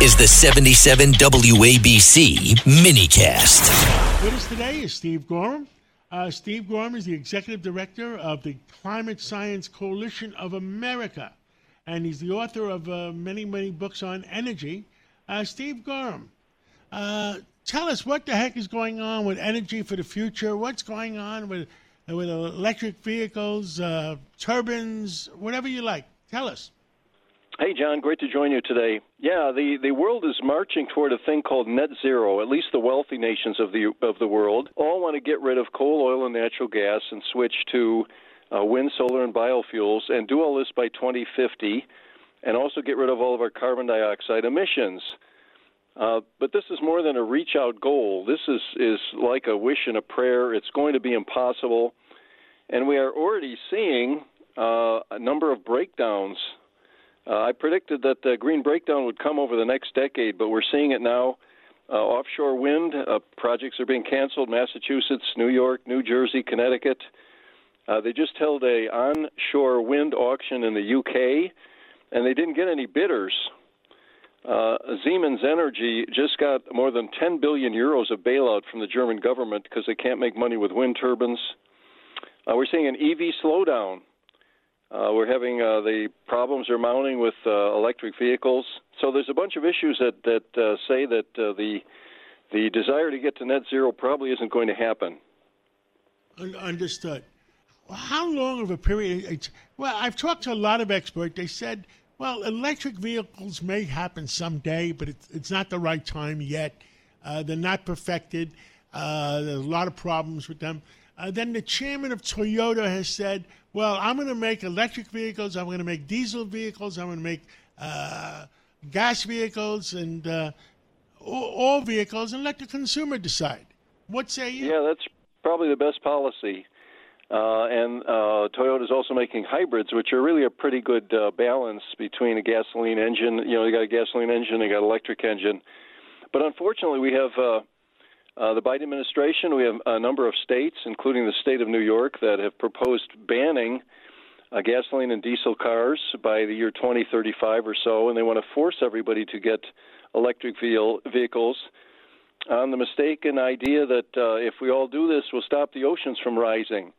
is the 77 WABC minicast. With us today is Steve Goreham. Uh, Steve Goreham is the executive director of the Climate Science Coalition of America, and he's the author of uh, many, many books on energy. Uh, Steve Goreham, uh, tell us what the heck is going on with energy for the future. What's going on with with electric vehicles, uh, turbines, whatever you like. Tell us. Hey, John, great to join you today. Yeah, the, the world is marching toward a thing called net zero. At least the wealthy nations of the of the world all want to get rid of coal, oil, and natural gas and switch to uh, wind, solar, and biofuels, and do all this by 2050, and also get rid of all of our carbon dioxide emissions. Uh, but this is more than a reach out goal. This is is like a wish and a prayer. It's going to be impossible, and we are already seeing uh, a number of breakdowns uh, I predicted that the green breakdown would come over the next decade, but we're seeing it now. Uh, offshore wind uh, projects are being canceled. Massachusetts, New York, New Jersey, Connecticut. Uh, they just held a onshore wind auction in the UK, and they didn't get any bidders. Uh, Siemens Energy just got more than 10 billion euros of bailout from the German government because they can't make money with wind turbines. Uh, we're seeing an EV slowdown. Uh, we're having uh, the problems are mounting with uh, electric vehicles. So there's a bunch of issues that that uh, say that uh, the the desire to get to net zero probably isn't going to happen. Understood. How long of a period? Well, I've talked to a lot of experts. They said, well, electric vehicles may happen someday, but it's, it's not the right time yet. Uh, they're not perfected. there's a lot of problems with them. Uh, then the chairman of Toyota has said, well, I'm going to make electric vehicles, I'm going to make diesel vehicles, I'm going to make uh, gas vehicles and uh, all, all, vehicles and let the consumer decide. What say you? Yeah, that's probably the best policy. Uh, and uh, Toyota is also making hybrids, which are really a pretty good uh, balance between a gasoline engine. You know, you got a gasoline engine, you got electric engine. But unfortunately, we have uh, the Biden administration, we have a number of states, including the state of New York, that have proposed banning uh, gasoline and diesel cars by the year 2035 or so, and they want to force everybody to get electric vehicles on the mistaken idea that uh, if we all do this, we'll stop the oceans from rising,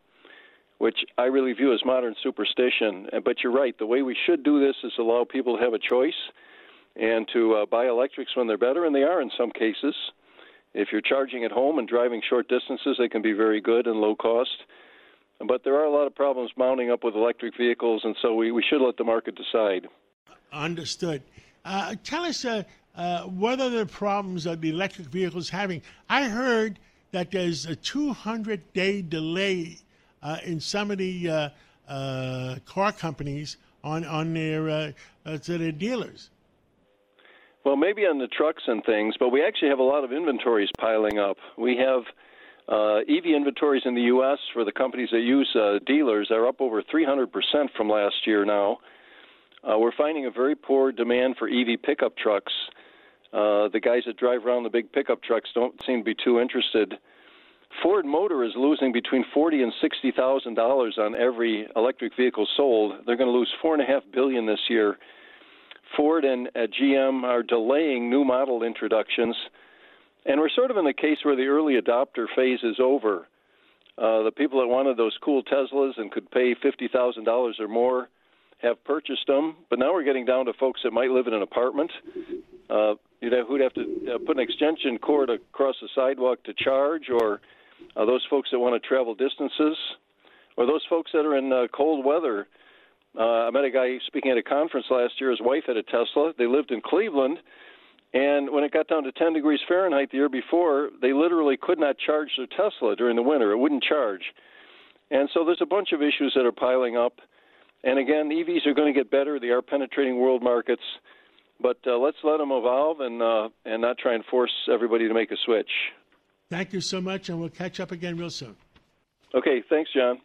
which I really view as modern superstition. But you're right, the way we should do this is allow people to have a choice and to uh, buy electrics when they're better, and they are in some cases. If you're charging at home and driving short distances, they can be very good and low cost. But there are a lot of problems mounting up with electric vehicles, and so we, we should let the market decide. Understood. Uh, tell us uh, uh, what are the problems that the electric vehicles having? I heard that there's a 200 day delay uh, in some of the uh, uh, car companies on on their to their dealers. Well, maybe on the trucks and things, but we actually have a lot of inventories piling up. We have uh, EV inventories in the U.S. for the companies that use uh, dealers are up over 300% from last year now. Uh, we're finding a very poor demand for EV pickup trucks. Uh, the guys that drive around the big pickup trucks don't seem to be too interested. Ford Motor is losing between forty and sixty thousand dollars on every electric vehicle sold. They're going to lose four and a half billion this year Ford and uh, GM are delaying new model introductions, and we're sort of in the case where the early adopter phase is over. Uh, the people that wanted those cool Teslas and could pay fifty thousand dollars or more have purchased them, but now we're getting down to folks that might live in an apartment. Uh, you'd have, who'd have to uh, put an extension cord across the sidewalk to charge, or uh, those folks that want to travel distances, or those folks that are in uh, cold weather uh, I met a guy speaking at a conference last year. His wife had a Tesla. They lived in Cleveland. And when it got down to 10 degrees Fahrenheit the year before, they literally could not charge their Tesla during the winter. It wouldn't charge. And so there's a bunch of issues that are piling up. And again, EVs are going to get better. They are penetrating world markets. But uh, let's let them evolve and, uh, and not try and force everybody to make a switch. Thank you so much, and we'll catch up again real soon. Okay, thanks, John.